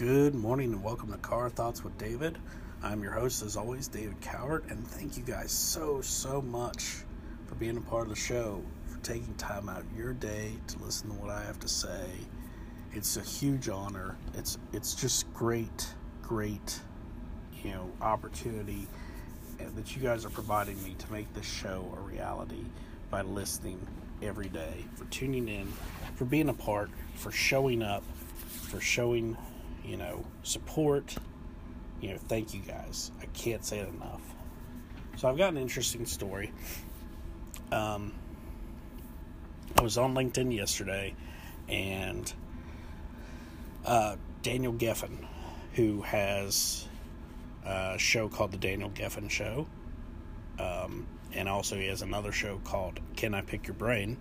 Good morning and welcome to Car Thoughts with David. I'm your host, as always, David Cowart, and thank you guys so, so much for being a part of the show, for taking time out of your day to listen to what I have to say. It's a huge honor. It's it's just great, great, you know, opportunity uh, that you guys are providing me to make this show a reality by listening every day, for tuning in, for being a part, for showing up, for showing you know, support. You know, thank you guys. I can't say it enough. So I've got an interesting story. Um, I was on LinkedIn yesterday, and uh, Daniel Geffen, who has a show called The Daniel Geffen Show, um, and also he has another show called Can I Pick Your Brain?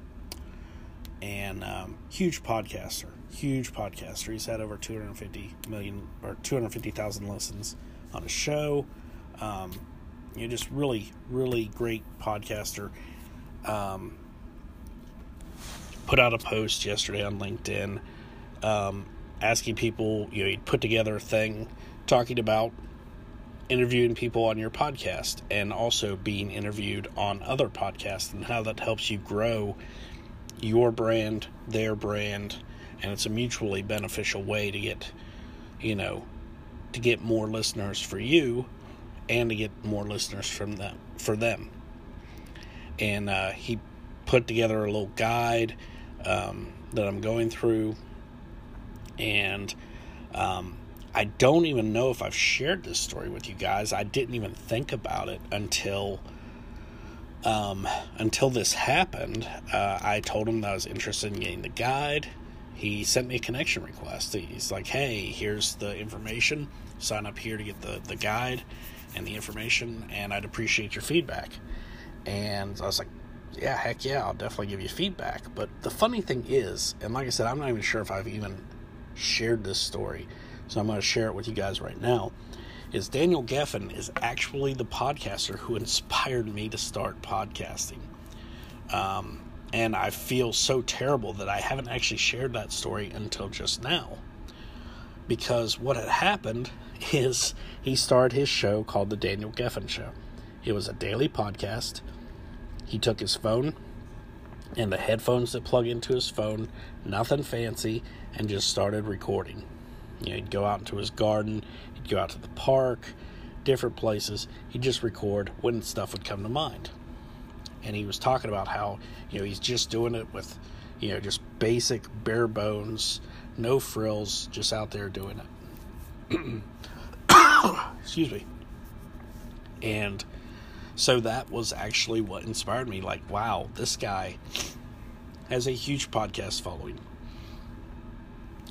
And um, huge podcaster huge podcaster. He's had over 250 million or 250,000 listens on his show. Um, you know, just really, really great podcaster. Um, put out a post yesterday on LinkedIn um, asking people, you know, he'd put together a thing talking about interviewing people on your podcast and also being interviewed on other podcasts and how that helps you grow your brand, their brand, and it's a mutually beneficial way to get you know to get more listeners for you and to get more listeners from them for them. And uh, he put together a little guide um, that i'm going through. And um, i don't even know if i've shared this story with you guys. I didn't even think about it until um, until this happened uh, i told him that i was interested in getting the guide he sent me a connection request. He's like, hey, here's the information. Sign up here to get the, the guide and the information, and I'd appreciate your feedback. And I was like, yeah, heck yeah, I'll definitely give you feedback. But the funny thing is, and like I said, I'm not even sure if I've even shared this story, so I'm going to share it with you guys right now. Is Daniel Geffen is actually the podcaster who inspired me to start podcasting. Um, and I feel so terrible that I haven't actually shared that story until just now. Because what had happened is he started his show called The Daniel Geffen Show. It was a daily podcast. He took his phone and the headphones that plug into his phone, nothing fancy, and just started recording. You know, he'd go out into his garden, he'd go out to the park, different places. He'd just record when stuff would come to mind. And he was talking about how you know he's just doing it with you know just basic bare bones no frills just out there doing it. Excuse me. And so that was actually what inspired me like wow this guy has a huge podcast following.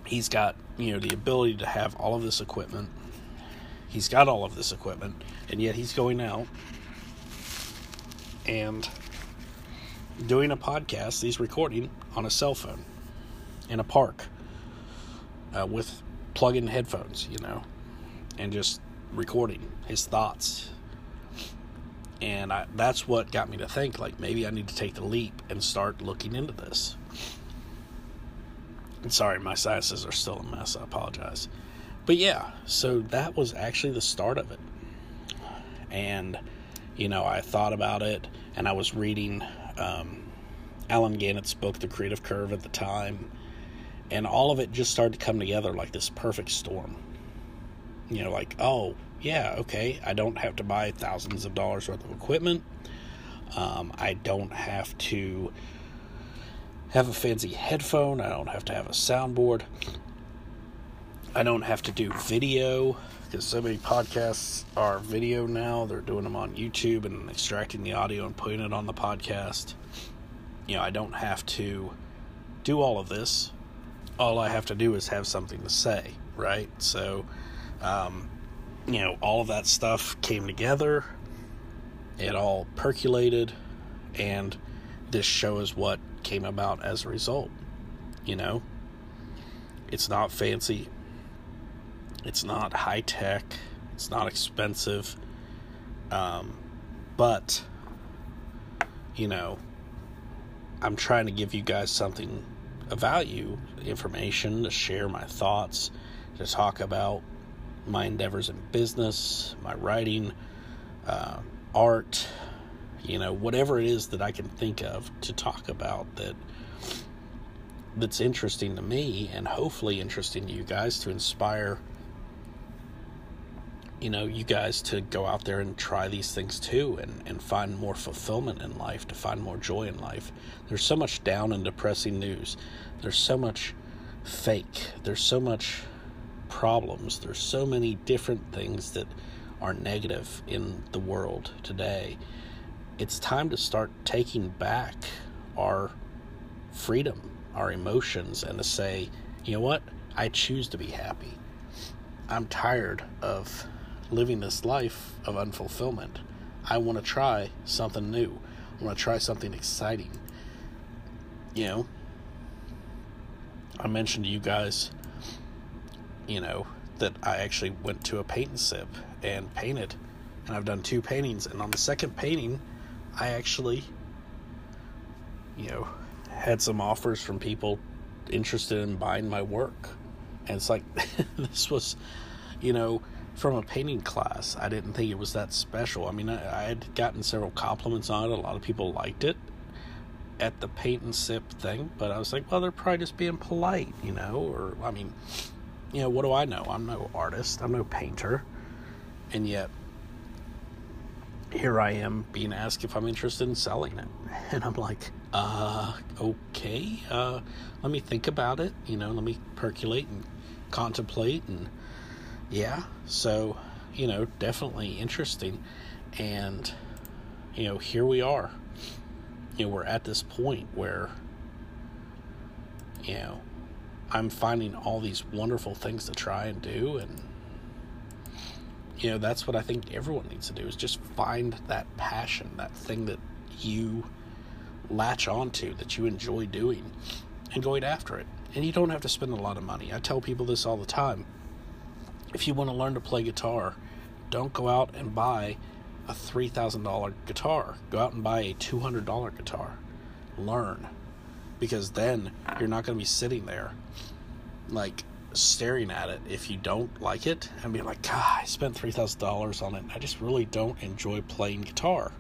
He's got you know the ability to have all of this equipment he's got all of this equipment and yet he's going out and doing a podcast, he's recording on a cell phone in a park uh, with plug in headphones, you know, and just recording his thoughts. And I, that's what got me to think like maybe I need to take the leap and start looking into this. And sorry, my sinuses are still a mess. I apologize. But yeah, so that was actually the start of it. And you know, I thought about it and I was reading um, Allen Gannett's book, The Creative Curve, at the time, and all of it just started to come together like this perfect storm. You know, like, oh, yeah, okay, I don't have to buy thousands of dollars worth of equipment. Um, I don't have to have a fancy headphone. I don't have to have a soundboard. I don't have to do video because so many podcasts are video now. They're doing them on YouTube and extracting the audio and putting it on the podcast. You know, I don't have to do all of this. All I have to do is have something to say, right? So, um, you know, all of that stuff came together. It all percolated, and this show is what came about as a result. You know, it's not fancy it's not high tech. It's not expensive. Um, but, you know, I'm trying to give you guys something of value, information to share my thoughts, to talk about my endeavors in business, my writing, uh, art, you know, whatever it is that I can think of to talk about that that's interesting to me and hopefully interesting to you guys to inspire you know you guys to go out there and try these things too and, and find more fulfillment in life to find more joy in life. There's so much down and depressing news. There's so much fake. There's so much problems. There's so many different things that are negative in the world today. It's time to start taking back our freedom our emotions and to say, you know what? I choose to be happy. I'm tired of living this life of unfulfillment. I want to try something new. I want to try something exciting. You know, I mentioned to you guys, you know, that I actually went to a paint and sip and painted. And I've done two paintings. And on the second painting, I actually, you know, had some offers from people interested in buying my work. And it's like, this was, you know, from a painting class. I didn't think it was that special. I mean, I, I had gotten several compliments on it. A lot of people liked it at the paint and sip thing, but I was like, well, they're probably just being polite, you know? Or, I mean, you know, what do I know? I'm no artist, I'm no painter. And yet, here I am being asked if I'm interested in selling it. And I'm like, uh, okay, uh, let me think about it, you know, let me percolate and contemplate. And yeah, so, you know, definitely interesting. And, you know, here we are. You know, we're at this point where, you know, I'm finding all these wonderful things to try and do and you know that's what i think everyone needs to do is just find that passion that thing that you latch onto that you enjoy doing and going after it and you don't have to spend a lot of money i tell people this all the time if you want to learn to play guitar don't go out and buy a $3000 guitar go out and buy a $200 guitar learn because then you're not going to be sitting there like staring at it if you don't like it and be like, God, I spent $3,000 on it. I just really don't enjoy playing guitar.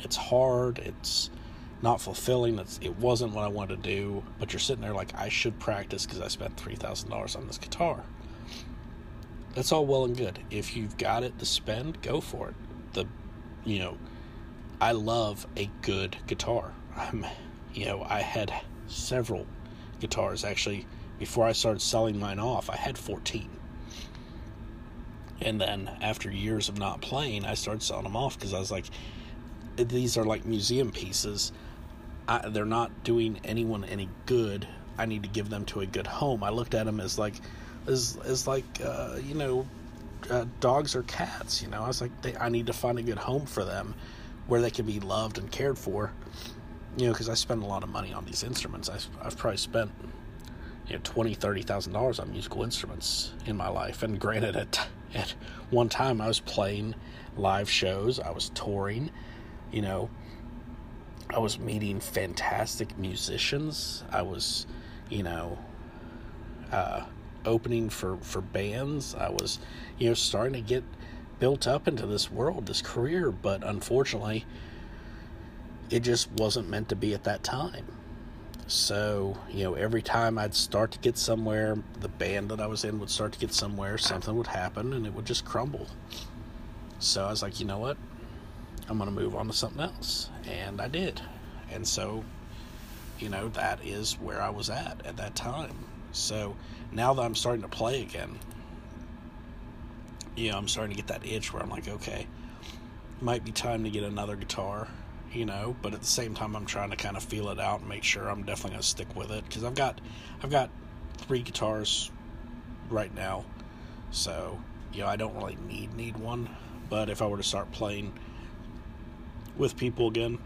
It's hard. It's not fulfilling. It's, it wasn't what I wanted to do. But you're sitting there like, I should practice because I spent $3,000 on this guitar. That's all well and good. If you've got it to spend, go for it. The, you know, I love a good guitar. I'm, you know, I had several guitars actually before I started selling mine off, I had 14. And then after years of not playing, I started selling them off because I was like, these are like museum pieces. I, they're not doing anyone any good. I need to give them to a good home. I looked at them as like, as as like, uh, you know, uh, dogs or cats. You know, I was like, they, I need to find a good home for them, where they can be loved and cared for. You know, because I spend a lot of money on these instruments. I, I've probably spent you know, twenty, thirty thousand dollars on musical instruments in my life. And granted, at at one time I was playing live shows, I was touring, you know, I was meeting fantastic musicians. I was, you know, uh, opening for for bands. I was, you know, starting to get built up into this world, this career. But unfortunately, it just wasn't meant to be at that time so, you know, every time I'd start to get somewhere, the band that I was in would start to get somewhere, something would happen and it would just crumble. So I was like, you know what? I'm going to move on to something else. And I did. And so, you know, that is where I was at at that time. So now that I'm starting to play again, you know, I'm starting to get that itch where I'm like, okay, might be time to get another guitar you know but at the same time i'm trying to kind of feel it out and make sure i'm definitely going to stick with it because i've got i've got three guitars right now. So you know i don't really need need one but if i were to start playing with people again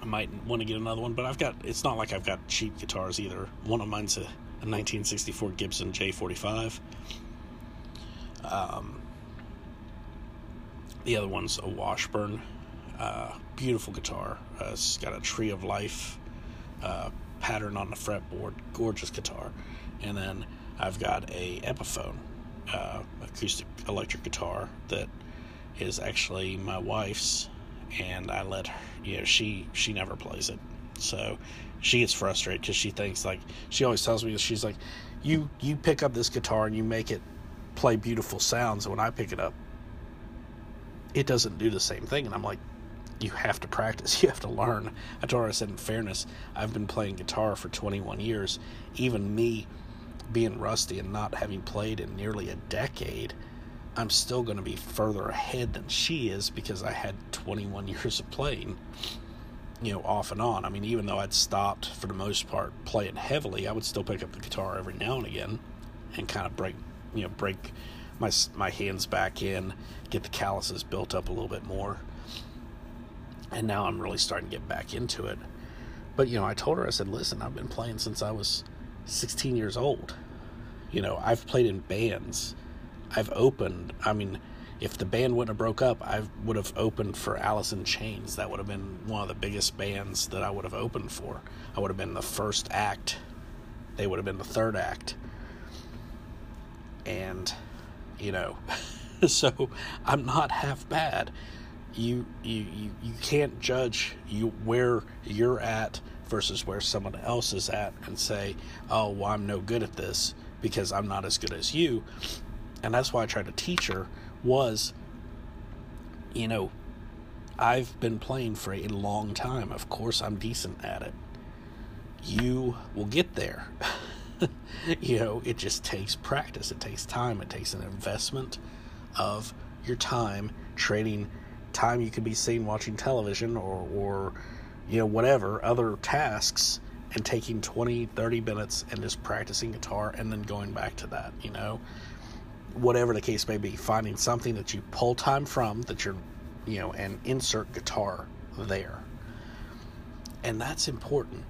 i might want to get another one but i've got it's not like i've got cheap guitars either. One of mine's a, a 1964 gibson j45 um, the other one's a washburn uh, beautiful guitar. Uh, it's got a tree of life uh, pattern on the fretboard. Gorgeous guitar. And then I've got a Epiphone uh, acoustic electric guitar that is actually my wife's, and I let her. You know, she she never plays it, so she gets frustrated because she thinks like she always tells me she's like, you you pick up this guitar and you make it play beautiful sounds, and when I pick it up, it doesn't do the same thing, and I'm like. You have to practice. You have to learn. I told her, I said, in fairness, I've been playing guitar for 21 years. Even me being rusty and not having played in nearly a decade, I'm still going to be further ahead than she is because I had 21 years of playing, you know, off and on. I mean, even though I'd stopped for the most part playing heavily, I would still pick up the guitar every now and again and kind of break, you know, break my my hands back in, get the calluses built up a little bit more. And now I'm really starting to get back into it. But you know, I told her I said, "Listen, I've been playing since I was 16 years old. You know, I've played in bands. I've opened. I mean, if the band wouldn't have broke up, I would have opened for Alice in Chains. That would have been one of the biggest bands that I would have opened for. I would have been the first act. They would have been the third act. And, you know, so I'm not half bad. You, you you you can't judge you where you're at versus where someone else is at and say, oh, well, I'm no good at this because I'm not as good as you. And that's why I try to teach her was, you know, I've been playing for a long time. Of course, I'm decent at it. You will get there. you know, it just takes practice. It takes time. It takes an investment of your time trading time you could be seen watching television or, or you know, whatever other tasks and taking 20, 30 minutes and just practicing guitar and then going back to that, you know, whatever the case may be, finding something that you pull time from that you're, you know, and insert guitar there. And that's important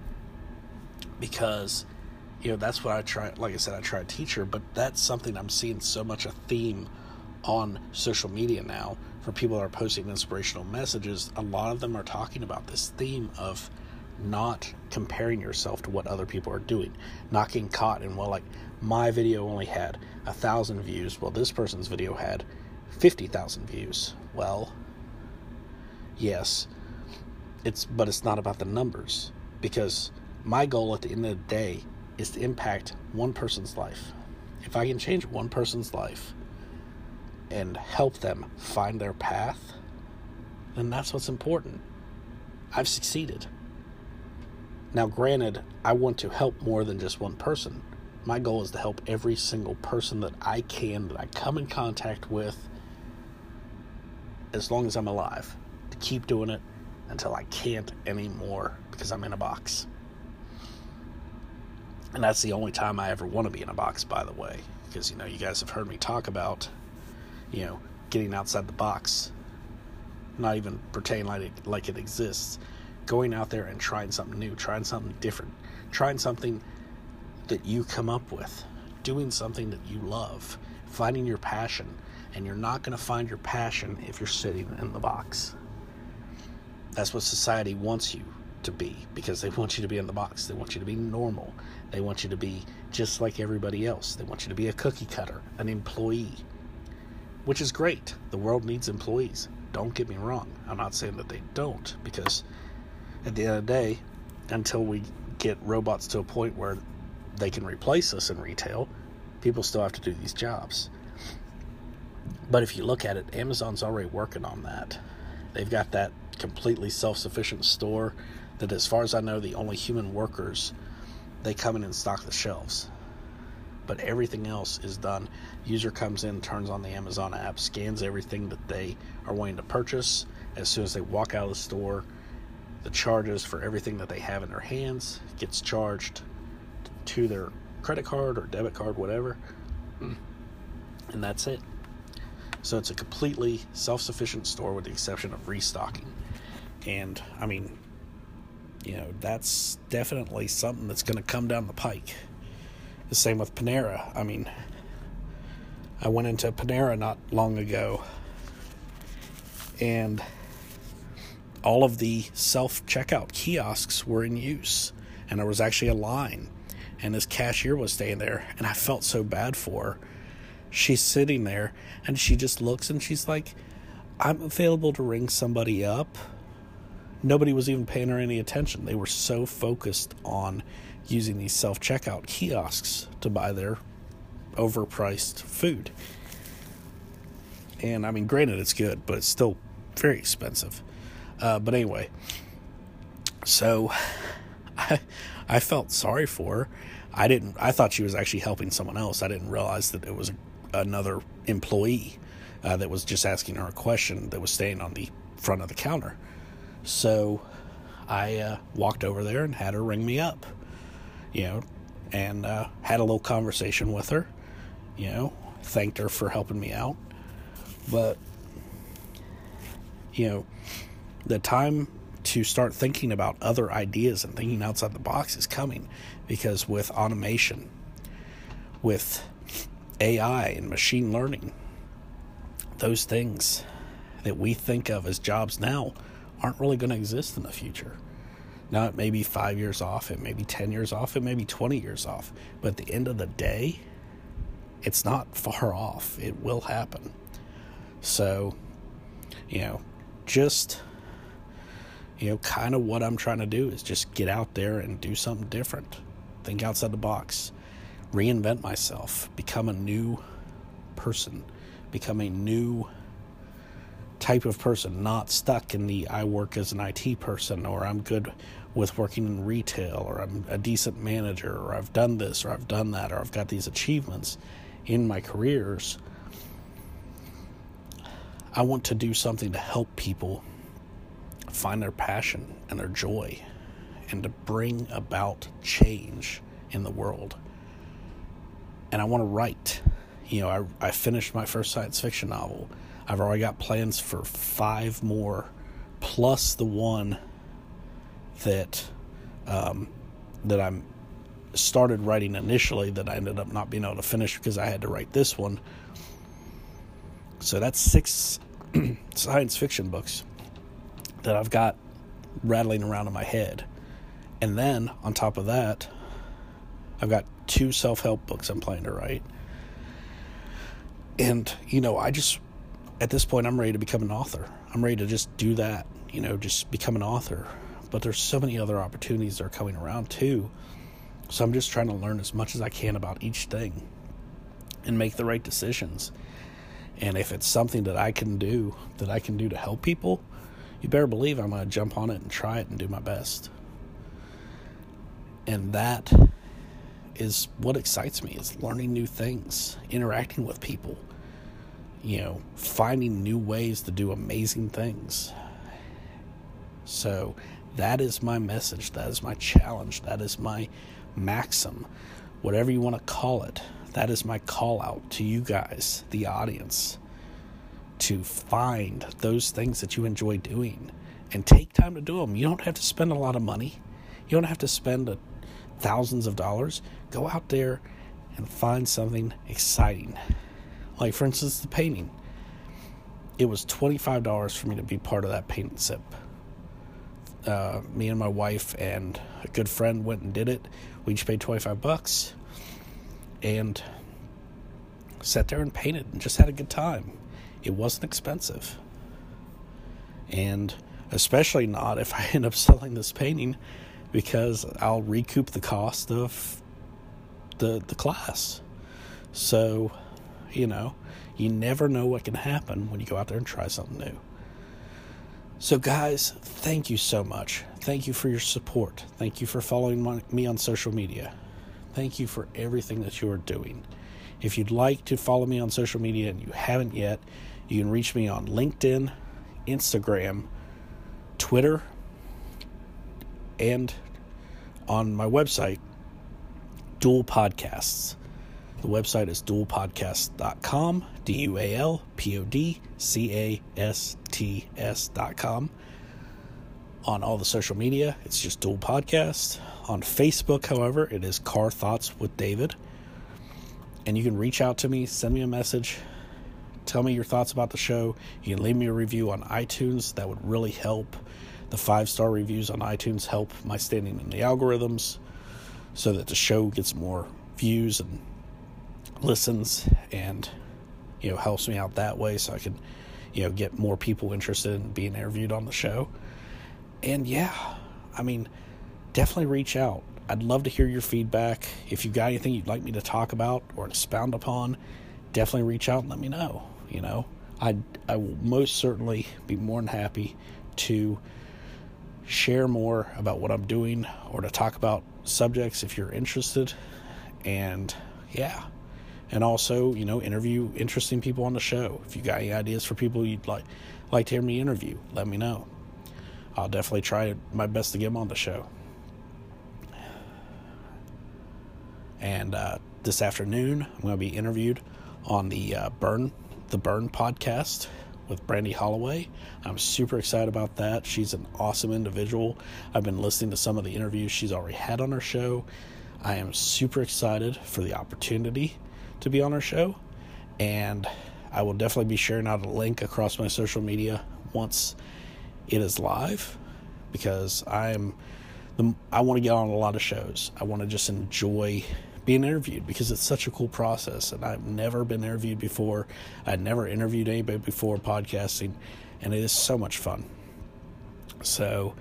because, you know, that's what I try, like I said, I try to teach her, but that's something I'm seeing so much a theme on social media now for people that are posting inspirational messages, a lot of them are talking about this theme of not comparing yourself to what other people are doing, not getting caught in, well, like my video only had a thousand views, well, this person's video had 50,000 views. Well, yes, it's, but it's not about the numbers because my goal at the end of the day is to impact one person's life. If I can change one person's life, and help them find their path, then that's what's important. I've succeeded. Now, granted, I want to help more than just one person. My goal is to help every single person that I can, that I come in contact with, as long as I'm alive, to keep doing it until I can't anymore because I'm in a box. And that's the only time I ever want to be in a box, by the way, because, you know, you guys have heard me talk about you know, getting outside the box, not even pretending like it, like it exists, going out there and trying something new, trying something different, trying something that you come up with, doing something that you love, finding your passion. And you're not going to find your passion if you're sitting in the box. That's what society wants you to be because they want you to be in the box. They want you to be normal. They want you to be just like everybody else. They want you to be a cookie cutter, an employee which is great. The world needs employees. Don't get me wrong. I'm not saying that they don't, because at the end of the day, until we get robots to a point where they can replace us in retail, people still have to do these jobs. But if you look at it, Amazon's already working on that. They've got that completely self sufficient store that, as far as I know, the only human workers they come in and stock the shelves but everything else is done. User comes in, turns on the Amazon app, scans everything that they are wanting to purchase. As soon as they walk out of the store, the charges for everything that they have in their hands gets charged to their credit card or debit card, whatever, and that's it. So it's a completely self-sufficient store with the exception of restocking. And I mean, you know, that's definitely something that's going to come down the pike. The same with Panera. I mean, I went into Panera not long ago and all of the self checkout kiosks were in use and there was actually a line and this cashier was staying there, and I felt so bad for her. She's sitting there, and she just looks and she's like, I'm available to ring somebody up. Nobody was even paying her any attention. They were so focused on using these self checkout kiosks to buy their overpriced food. And I mean, granted, it's good, but it's still very expensive. Uh, but anyway, so I, I felt sorry for her. I didn't. I thought she was actually helping someone else. I didn't realize that it was another employee uh, that was just asking her a question that was staying on the front of the counter. So I uh, walked over there and had her ring me up, you know, and uh, had a little conversation with her, you know, thanked her for helping me out. But, you know, the time to start thinking about other ideas and thinking outside the box is coming because with automation, with AI and machine learning, those things that we think of as jobs now aren't really going to exist in the future. Now, it may be five years off, it may be 10 years off, it may be 20 years off, but at the end of the day, it's not far off. It will happen. So, you know, just you know, kind of what I'm trying to do is just get out there and do something different. Think outside the box. Reinvent myself. Become a new person. Become a new type of person, not stuck in the I work as an IT person or I'm good with working in retail or I'm a decent manager or I've done this or I've done that or I've got these achievements in my careers. I want to do something to help people find their passion and their joy and to bring about change in the world. And I want to write. You know, I, I finished my first science fiction novel. I've already got plans for five more, plus the one that um, that I'm started writing initially that I ended up not being able to finish because I had to write this one. So that's six science fiction books that I've got rattling around in my head. And then on top of that, I've got two self help books I'm planning to write. And, you know, I just, at this point, I'm ready to become an author. I'm ready to just do that, you know, just become an author. But there's so many other opportunities that are coming around too. So I'm just trying to learn as much as I can about each thing and make the right decisions. And if it's something that I can do, that I can do to help people, you better believe I'm going to jump on it and try it and do my best. And that is what excites me is learning new things, interacting with people, you know, finding new ways to do amazing things. So that is my message, that is my challenge, that is my maxim, whatever you want to call it. That is my call out to you guys, the audience to find those things that you enjoy doing and take time to do them. You don't have to spend a lot of money. You don't have to spend a, thousands of dollars. Go out there and find something exciting. Like, for instance, the painting. It was $25 for me to be part of that paint and sip. Uh, me and my wife and a good friend went and did it. We each paid 25 bucks and sat there and painted and just had a good time it wasn't expensive. And especially not if I end up selling this painting because I'll recoup the cost of the the class. So, you know, you never know what can happen when you go out there and try something new. So, guys, thank you so much. Thank you for your support. Thank you for following my, me on social media. Thank you for everything that you are doing. If you'd like to follow me on social media and you haven't yet, you can reach me on LinkedIn, Instagram, Twitter, and on my website, Dual Podcasts. The website is dualpodcast.com, D U A L P O D C A S T S.com. On all the social media, it's just Dual Podcast. On Facebook, however, it is Car Thoughts with David. And you can reach out to me, send me a message, Tell me your thoughts about the show. You can leave me a review on iTunes. That would really help. The five star reviews on iTunes help my standing in the algorithms. so that the show gets more views and listens and you know helps me out that way so I can you know get more people interested in being interviewed on the show. And yeah, I mean, definitely reach out. I'd love to hear your feedback. If you've got anything you'd like me to talk about or expound upon, definitely reach out and let me know. You know, I I will most certainly be more than happy to share more about what I'm doing or to talk about subjects if you're interested. And yeah. And also, you know, interview interesting people on the show. If you got any ideas for people you'd like like to hear me interview, let me know. I'll definitely try my best to get them on the show. And uh, this afternoon, I'm going to be interviewed on the uh, Burn the Burn podcast with Brandy Holloway. I'm super excited about that. She's an awesome individual. I've been listening to some of the interviews she's already had on her show. I am super excited for the opportunity to be on her show, and I will definitely be sharing out a link across my social media once it is live because I'm I want to get on a lot of shows. I want to just enjoy being interviewed because it's such a cool process and I've never been interviewed before. I'd never interviewed anybody before podcasting and it is so much fun. So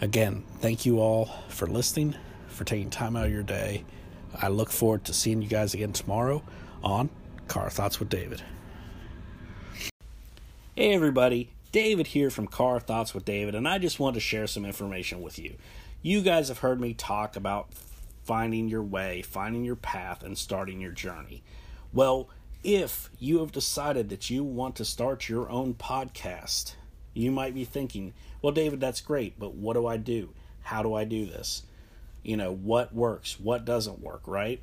again, thank you all for listening, for taking time out of your day. I look forward to seeing you guys again tomorrow on Car Thoughts with David. Hey everybody, David here from Car Thoughts with David, and I just want to share some information with you. You guys have heard me talk about finding your way, finding your path, and starting your journey. Well, if you have decided that you want to start your own podcast, you might be thinking, well, David, that's great, but what do I do? How do I do this? You know, what works? What doesn't work, right?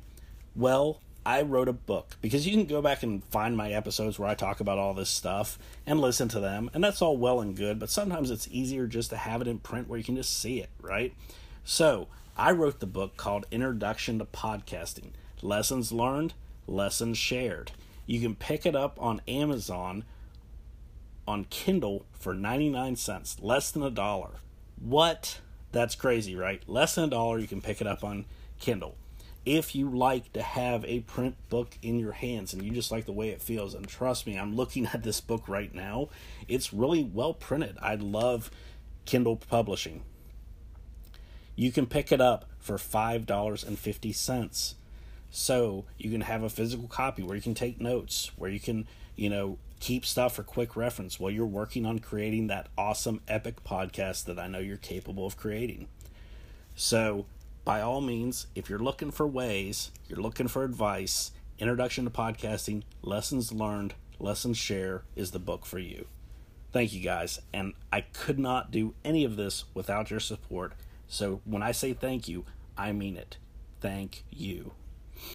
Well, I wrote a book because you can go back and find my episodes where I talk about all this stuff and listen to them, and that's all well and good, but sometimes it's easier just to have it in print where you can just see it, right? So, I wrote the book called Introduction to Podcasting Lessons Learned, Lessons Shared. You can pick it up on Amazon on Kindle for 99 cents, less than a dollar. What? That's crazy, right? Less than a dollar, you can pick it up on Kindle. If you like to have a print book in your hands and you just like the way it feels, and trust me, I'm looking at this book right now, it's really well printed. I love Kindle publishing you can pick it up for $5.50. So you can have a physical copy where you can take notes, where you can, you know, keep stuff for quick reference while you're working on creating that awesome epic podcast that I know you're capable of creating. So, by all means, if you're looking for ways, you're looking for advice, Introduction to Podcasting, Lessons Learned, Lessons Share is the book for you. Thank you guys, and I could not do any of this without your support so when I say thank you, I mean it. Thank you.